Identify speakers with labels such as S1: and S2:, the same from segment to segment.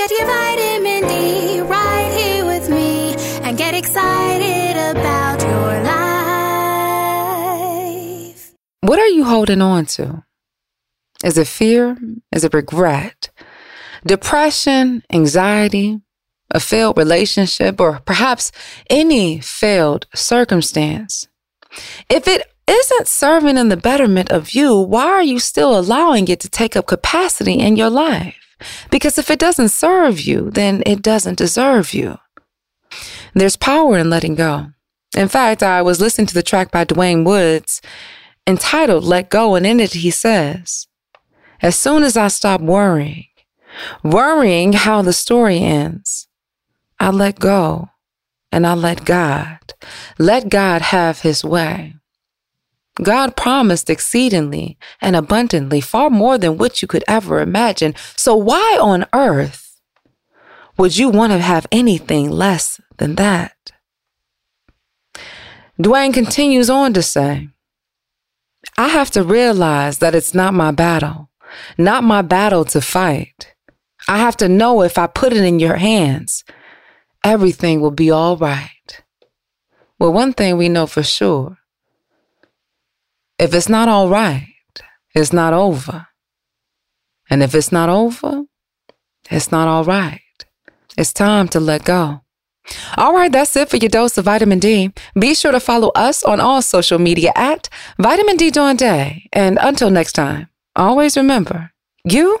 S1: Get your vitamin D right here with me and get excited about your life.
S2: What are you holding on to? Is it fear? Is it regret? Depression, anxiety, a failed relationship, or perhaps any failed circumstance? If it isn't serving in the betterment of you, why are you still allowing it to take up capacity in your life? Because if it doesn't serve you, then it doesn't deserve you. There's power in letting go. In fact, I was listening to the track by Dwayne Woods entitled Let Go, and in it he says, As soon as I stop worrying, worrying how the story ends, I let go and I let God. Let God have his way. God promised exceedingly and abundantly, far more than what you could ever imagine. So, why on earth would you want to have anything less than that? Dwayne continues on to say, I have to realize that it's not my battle, not my battle to fight. I have to know if I put it in your hands, everything will be all right. Well, one thing we know for sure if it's not all right, it's not over. And if it's not over, it's not all right. It's time to let go. All right, that's it for your dose of vitamin D. Be sure to follow us on all social media at Vitamin D Dawn Dais. And until next time, always remember, you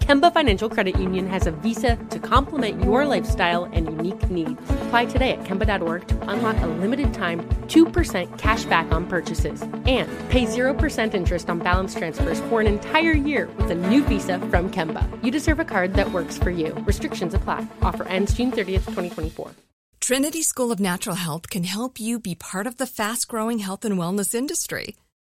S3: Kemba Financial Credit Union has a visa to complement your lifestyle and unique needs. Apply today at Kemba.org to unlock a limited time 2% cash back on purchases and pay 0% interest on balance transfers for an entire year with a new visa from Kemba. You deserve a card that works for you. Restrictions apply. Offer ends June 30th, 2024.
S4: Trinity School of Natural Health can help you be part of the fast growing health and wellness industry.